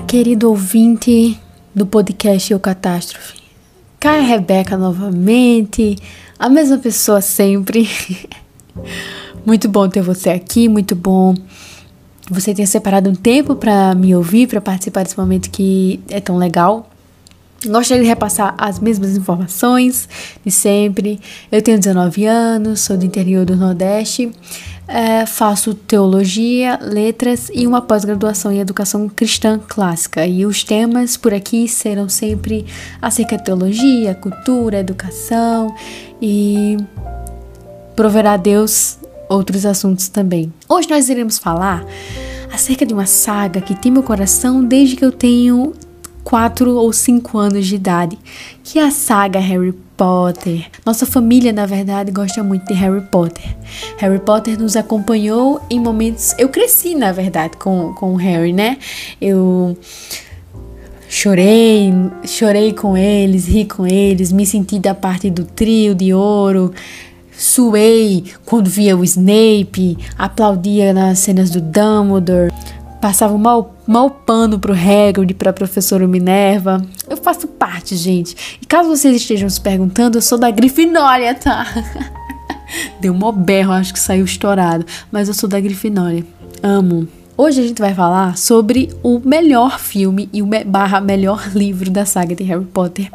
Querido ouvinte do podcast Eu Catástrofe. Cá é Rebeca novamente, a mesma pessoa sempre. muito bom ter você aqui, muito bom você ter separado um tempo para me ouvir, para participar desse momento que é tão legal. Gostaria de repassar as mesmas informações de sempre. Eu tenho 19 anos, sou do interior do Nordeste, é, faço teologia, letras e uma pós-graduação em educação cristã clássica. E os temas por aqui serão sempre acerca de teologia, cultura, educação e proverá a Deus outros assuntos também. Hoje nós iremos falar acerca de uma saga que tem meu coração desde que eu tenho 4 ou 5 anos de idade, que é a saga Harry Potter. Nossa família, na verdade, gosta muito de Harry Potter. Harry Potter nos acompanhou em momentos. Eu cresci, na verdade, com, com o Harry, né? Eu chorei, chorei com eles, ri com eles, me senti da parte do trio de ouro. Suei quando via o Snape, aplaudia nas cenas do Dumbledore passava um mau, pano pro Hagrid pra professora Minerva. Eu faço parte, gente. E caso vocês estejam se perguntando, eu sou da Grifinória, tá? Deu um berro, acho que saiu estourado. Mas eu sou da Grifinória. Amo. Hoje a gente vai falar sobre o melhor filme e o barra melhor livro da saga de Harry Potter,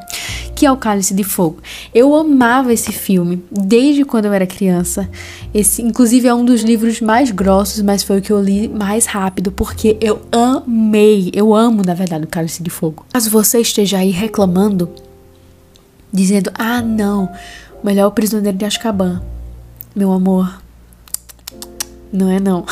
que é o Cálice de Fogo. Eu amava esse filme desde quando eu era criança. Esse, inclusive, é um dos livros mais grossos, mas foi o que eu li mais rápido, porque eu amei, eu amo, na verdade, o Cálice de Fogo. Caso você esteja aí reclamando, dizendo, ah, não, melhor o Prisioneiro de Azkaban. Meu amor, não é não.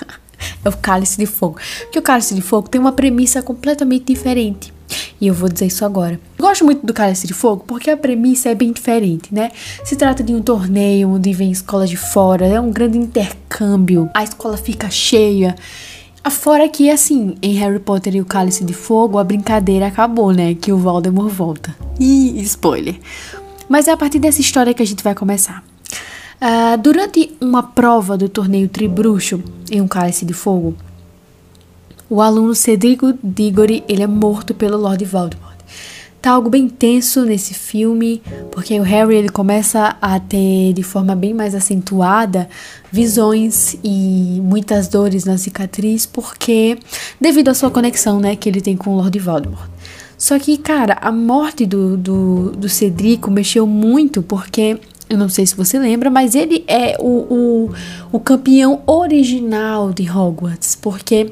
é o Cálice de Fogo. Porque o Cálice de Fogo tem uma premissa completamente diferente. E eu vou dizer isso agora. Gosto muito do Cálice de Fogo porque a premissa é bem diferente, né? Se trata de um torneio onde vem escolas de fora, é um grande intercâmbio, a escola fica cheia. Fora que, assim, em Harry Potter e o Cálice de Fogo, a brincadeira acabou, né? Que o Voldemort volta. Ih, spoiler. Mas é a partir dessa história que a gente vai começar. Uh, durante uma prova do torneio Tribruxo, em um cálice de fogo, o aluno Cedrico Diggory ele é morto pelo Lord Voldemort. Tá algo bem tenso nesse filme, porque o Harry ele começa a ter de forma bem mais acentuada visões e muitas dores na cicatriz, porque devido à sua conexão, né, que ele tem com o Lord Voldemort. Só que, cara, a morte do, do, do Cedrico mexeu muito, porque eu não sei se você lembra, mas ele é o, o, o campeão original de Hogwarts, porque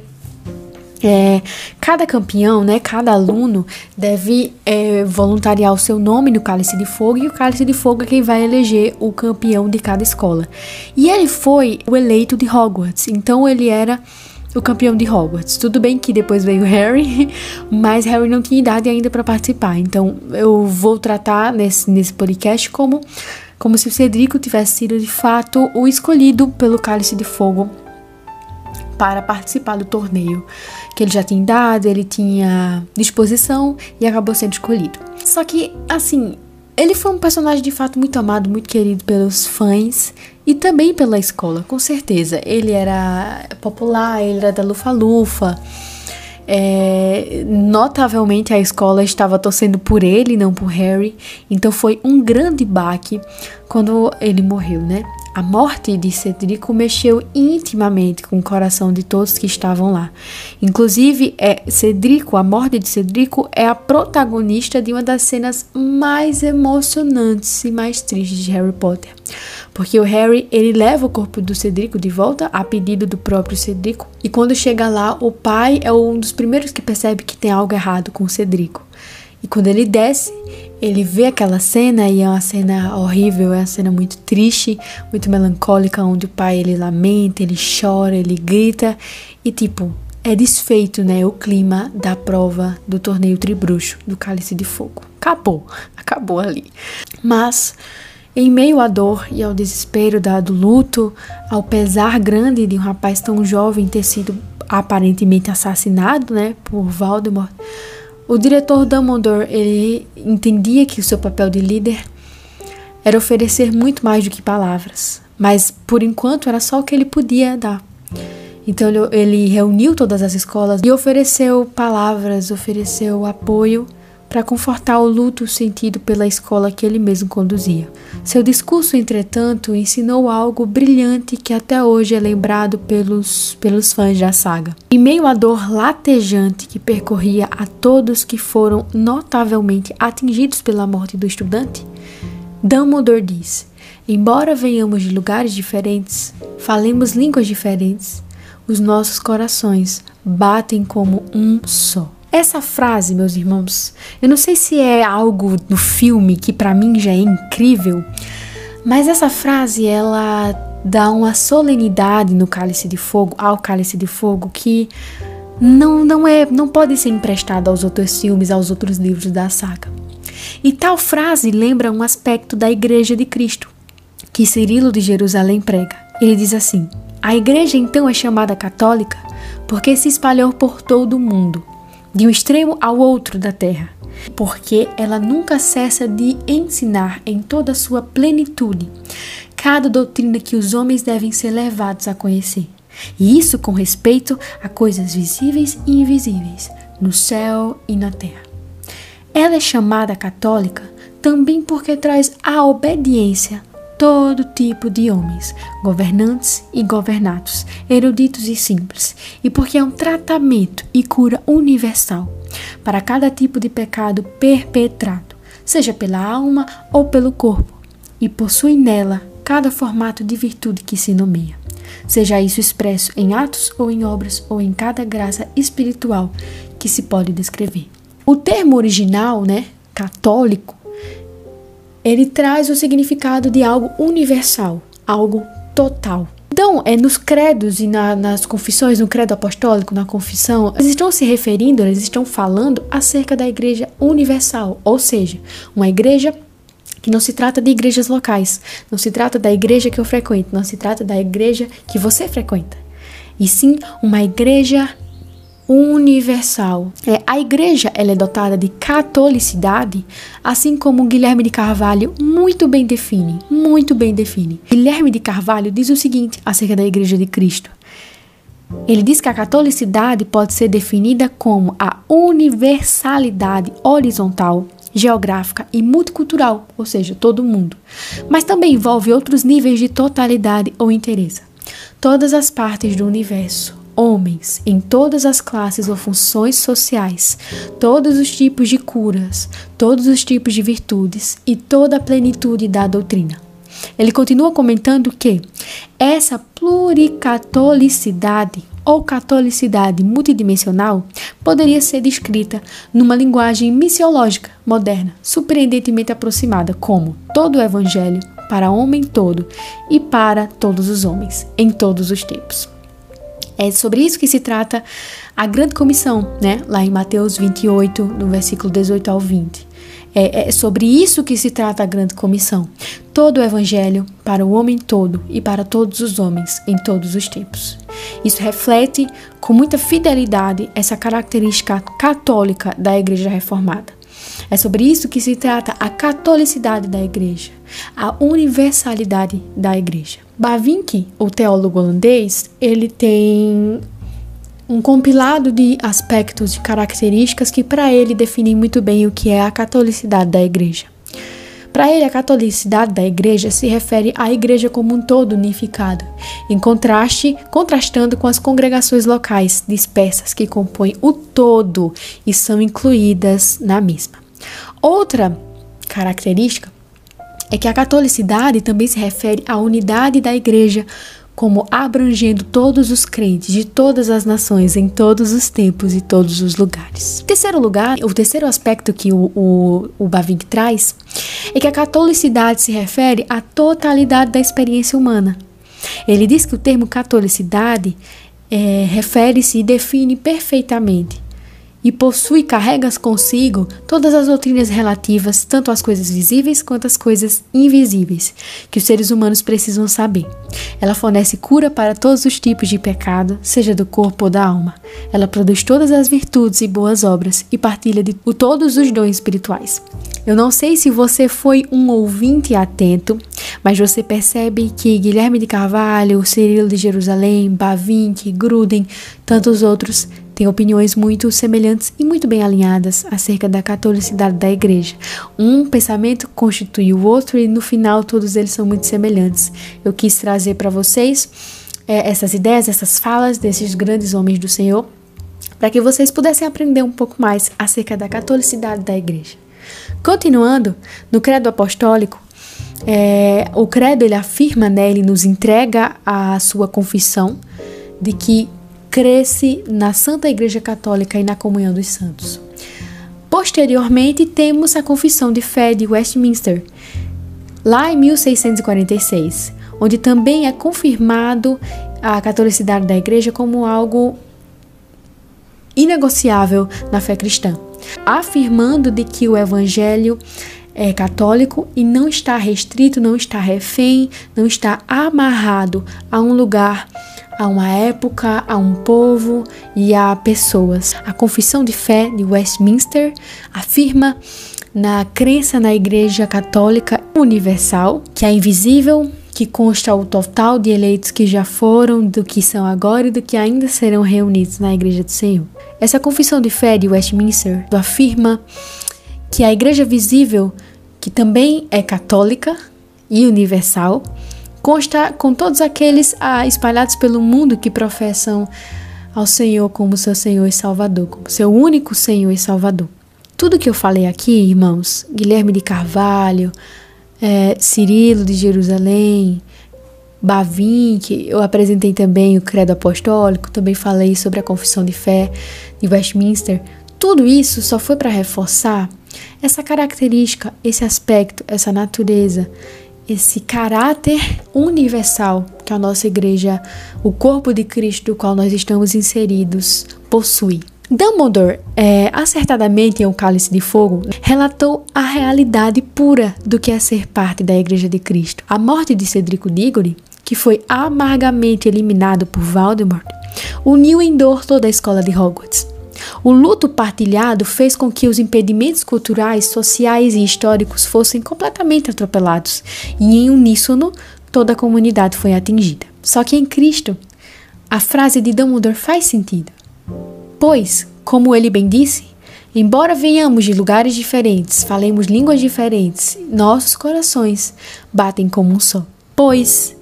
é, cada campeão, né, cada aluno deve é, voluntariar o seu nome no Cálice de Fogo e o Cálice de Fogo é quem vai eleger o campeão de cada escola. E ele foi o eleito de Hogwarts, então ele era o campeão de Hogwarts. Tudo bem que depois veio Harry, mas Harry não tinha idade ainda para participar. Então eu vou tratar nesse, nesse podcast como, como se o Cedrico tivesse sido de fato o escolhido pelo Cálice de Fogo para participar do torneio, que ele já tinha dado, ele tinha disposição e acabou sendo escolhido. Só que, assim, ele foi um personagem de fato muito amado, muito querido pelos fãs e também pela escola, com certeza. Ele era popular, ele era da Lufa-Lufa. É, notavelmente a escola estava torcendo por ele, não por Harry. Então foi um grande baque quando ele morreu, né? A morte de Cedrico mexeu intimamente com o coração de todos que estavam lá. Inclusive, é, Cedrico, a morte de Cedrico é a protagonista de uma das cenas mais emocionantes e mais tristes de Harry Potter. Porque o Harry, ele leva o corpo do Cedrico de volta a pedido do próprio Cedrico, e quando chega lá, o pai é um dos primeiros que percebe que tem algo errado com o Cedrico. E quando ele desce, ele vê aquela cena e é uma cena horrível, é uma cena muito triste, muito melancólica, onde o pai ele lamenta, ele chora, ele grita e tipo, é desfeito, né, o clima da prova do torneio Tribruxo, do Cálice de Fogo. Acabou, acabou ali. Mas em meio à dor e ao desespero do luto, ao pesar grande de um rapaz tão jovem ter sido aparentemente assassinado, né, por Voldemort, o diretor Dumbledore, ele entendia que o seu papel de líder era oferecer muito mais do que palavras, mas por enquanto era só o que ele podia dar. Então ele reuniu todas as escolas e ofereceu palavras, ofereceu apoio para confortar o luto sentido pela escola que ele mesmo conduzia. Seu discurso, entretanto, ensinou algo brilhante que até hoje é lembrado pelos, pelos fãs da saga. Em meio à dor latejante que percorria a todos que foram notavelmente atingidos pela morte do estudante, Dumbledore diz: Embora venhamos de lugares diferentes, falemos línguas diferentes, os nossos corações batem como um só. Essa frase, meus irmãos, eu não sei se é algo do filme que para mim já é incrível, mas essa frase ela dá uma solenidade no Cálice de Fogo, ao Cálice de Fogo que não não é, não pode ser emprestada aos outros filmes, aos outros livros da saga. E tal frase lembra um aspecto da Igreja de Cristo que Cirilo de Jerusalém prega. Ele diz assim: A igreja então é chamada católica porque se espalhou por todo o mundo de um extremo ao outro da terra, porque ela nunca cessa de ensinar em toda a sua plenitude cada doutrina que os homens devem ser levados a conhecer. E isso com respeito a coisas visíveis e invisíveis, no céu e na terra. Ela é chamada católica também porque traz a obediência todo tipo de homens, governantes e governados, eruditos e simples, e porque é um tratamento e cura universal para cada tipo de pecado perpetrado, seja pela alma ou pelo corpo, e possui nela cada formato de virtude que se nomeia, seja isso expresso em atos ou em obras ou em cada graça espiritual que se pode descrever. O termo original, né, católico, ele traz o significado de algo universal, algo total. Então, é nos credos e na, nas confissões, no credo apostólico, na confissão, eles estão se referindo, eles estão falando acerca da igreja universal, ou seja, uma igreja que não se trata de igrejas locais, não se trata da igreja que eu frequento, não se trata da igreja que você frequenta, e sim uma igreja universal. É, a igreja ela é dotada de catolicidade, assim como Guilherme de Carvalho muito bem define, muito bem define. Guilherme de Carvalho diz o seguinte acerca da igreja de Cristo. Ele diz que a catolicidade pode ser definida como a universalidade horizontal, geográfica e multicultural, ou seja, todo mundo, mas também envolve outros níveis de totalidade ou interesse. Todas as partes do universo, homens em todas as classes ou funções sociais, todos os tipos de curas, todos os tipos de virtudes e toda a plenitude da doutrina. Ele continua comentando que essa pluricatolicidade ou catolicidade multidimensional poderia ser descrita numa linguagem missiológica moderna, surpreendentemente aproximada como todo o evangelho para homem todo e para todos os homens, em todos os tempos. É sobre isso que se trata a grande comissão, né? Lá em Mateus 28, no versículo 18 ao 20. É, é sobre isso que se trata a grande comissão. Todo o evangelho para o homem todo e para todos os homens em todos os tempos. Isso reflete com muita fidelidade essa característica católica da Igreja Reformada. É sobre isso que se trata a catolicidade da Igreja, a universalidade da Igreja. Bavinck, o teólogo holandês, ele tem um compilado de aspectos e características que para ele definem muito bem o que é a catolicidade da igreja. Para ele, a catolicidade da igreja se refere à igreja como um todo unificada, em contraste, contrastando com as congregações locais dispersas que compõem o todo e são incluídas na mesma. Outra característica é que a catolicidade também se refere à unidade da igreja como abrangendo todos os crentes de todas as nações, em todos os tempos e todos os lugares. O terceiro lugar, o terceiro aspecto que o, o, o Bavinck traz é que a catolicidade se refere à totalidade da experiência humana. Ele diz que o termo catolicidade é, refere-se e define perfeitamente e possui e carrega consigo todas as doutrinas relativas tanto às coisas visíveis quanto às coisas invisíveis que os seres humanos precisam saber. Ela fornece cura para todos os tipos de pecado, seja do corpo ou da alma. Ela produz todas as virtudes e boas obras e partilha de todos os dons espirituais. Eu não sei se você foi um ouvinte atento, mas você percebe que Guilherme de Carvalho, Cirilo de Jerusalém, Bavinck, Gruden, tantos outros têm opiniões muito semelhantes e muito bem alinhadas acerca da catolicidade da igreja. Um pensamento constitui o outro e no final todos eles são muito semelhantes. Eu quis trazer para vocês é, essas ideias, essas falas desses grandes homens do Senhor, para que vocês pudessem aprender um pouco mais acerca da catolicidade da igreja. Continuando, no credo apostólico, é, o credo ele afirma, né, ele nos entrega a sua confissão de que cresce na Santa Igreja Católica e na comunhão dos santos. Posteriormente, temos a Confissão de Fé de Westminster, lá em 1646, onde também é confirmado a catolicidade da Igreja como algo inegociável na fé cristã afirmando de que o evangelho é católico e não está restrito, não está refém, não está amarrado a um lugar, a uma época, a um povo e a pessoas. A Confissão de Fé de Westminster afirma na crença na Igreja Católica Universal, que é invisível, que consta o total de eleitos que já foram, do que são agora e do que ainda serão reunidos na Igreja do Senhor. Essa confissão de fé de Westminster afirma que a igreja visível, que também é católica e universal, consta com todos aqueles ah, espalhados pelo mundo que professam ao Senhor como seu Senhor e Salvador, como seu único Senhor e Salvador. Tudo que eu falei aqui, irmãos, Guilherme de Carvalho, é, Cirilo de Jerusalém, Bavin, que eu apresentei também o Credo Apostólico, também falei sobre a Confissão de Fé de Westminster. Tudo isso só foi para reforçar essa característica, esse aspecto, essa natureza, esse caráter universal que a nossa igreja, o corpo de Cristo do qual nós estamos inseridos, possui. Dumbledore, é, acertadamente em O Cálice de Fogo, relatou a realidade pura do que é ser parte da Igreja de Cristo. A morte de Cedrico Diggory que foi amargamente eliminado por Voldemort, uniu em dor toda a escola de Hogwarts. O luto partilhado fez com que os impedimentos culturais, sociais e históricos fossem completamente atropelados, e em uníssono toda a comunidade foi atingida. Só que em Cristo, a frase de Dumbledore faz sentido. Pois, como ele bem disse, embora venhamos de lugares diferentes, falemos línguas diferentes, nossos corações batem como um só. Pois,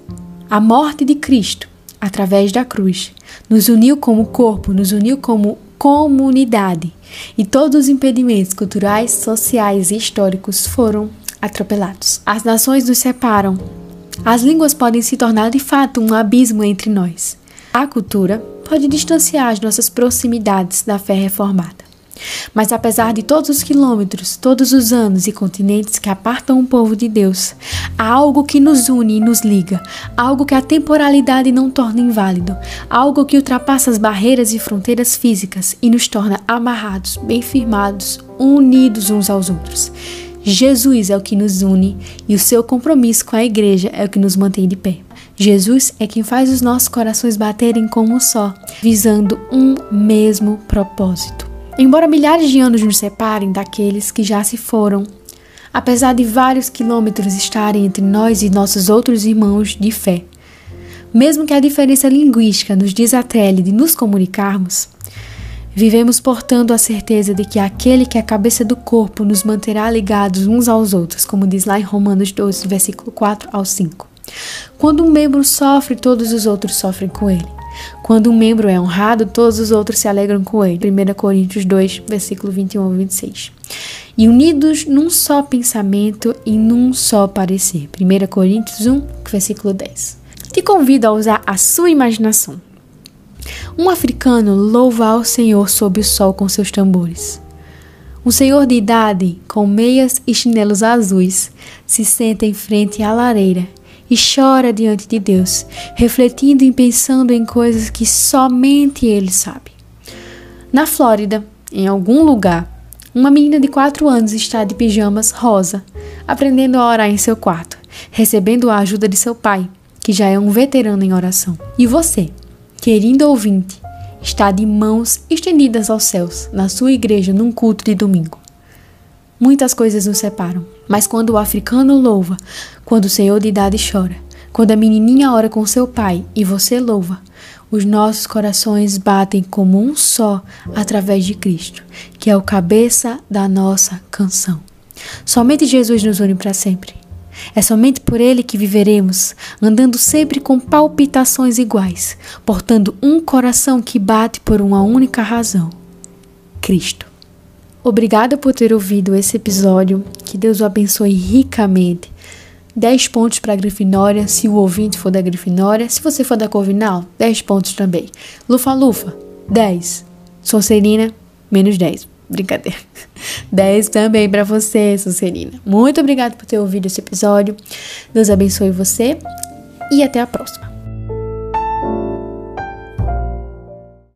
a morte de Cristo, através da cruz, nos uniu como corpo, nos uniu como comunidade, e todos os impedimentos culturais, sociais e históricos foram atropelados. As nações nos separam. As línguas podem se tornar de fato um abismo entre nós. A cultura pode distanciar as nossas proximidades da fé reformada. Mas apesar de todos os quilômetros, todos os anos e continentes que apartam o povo de Deus, há algo que nos une e nos liga, algo que a temporalidade não torna inválido, algo que ultrapassa as barreiras e fronteiras físicas e nos torna amarrados, bem firmados, unidos uns aos outros. Jesus é o que nos une e o seu compromisso com a igreja é o que nos mantém de pé. Jesus é quem faz os nossos corações baterem como um só, visando um mesmo propósito. Embora milhares de anos nos separem daqueles que já se foram, apesar de vários quilômetros estarem entre nós e nossos outros irmãos de fé, mesmo que a diferença linguística nos desatrele de nos comunicarmos, vivemos portando a certeza de que aquele que é a cabeça do corpo nos manterá ligados uns aos outros, como diz lá em Romanos 12, versículo 4 ao 5. Quando um membro sofre, todos os outros sofrem com ele. Quando um membro é honrado, todos os outros se alegram com ele. 1 Coríntios 2, versículo 21 ao 26. E unidos num só pensamento e num só parecer. 1 Coríntios 1, versículo 10. Te convido a usar a sua imaginação. Um africano louva ao Senhor sob o sol com seus tambores. Um senhor de idade, com meias e chinelos azuis, se senta em frente à lareira e chora diante de Deus, refletindo e pensando em coisas que somente Ele sabe. Na Flórida, em algum lugar, uma menina de 4 anos está de pijamas rosa, aprendendo a orar em seu quarto, recebendo a ajuda de seu pai, que já é um veterano em oração. E você, querido ouvinte, está de mãos estendidas aos céus, na sua igreja, num culto de domingo. Muitas coisas nos separam, mas quando o africano louva, quando o senhor de idade chora, quando a menininha ora com seu pai e você louva, os nossos corações batem como um só através de Cristo, que é o cabeça da nossa canção. Somente Jesus nos une para sempre. É somente por Ele que viveremos, andando sempre com palpitações iguais, portando um coração que bate por uma única razão: Cristo. Obrigada por ter ouvido esse episódio. Que Deus o abençoe ricamente. 10 pontos para a Grifinória, se o ouvinte for da Grifinória. Se você for da Corvinal, 10 pontos também. Lufa-Lufa, 10. Sonserina, menos 10. Brincadeira. 10 também para você, Sonserina. Muito obrigada por ter ouvido esse episódio. Deus abençoe você e até a próxima.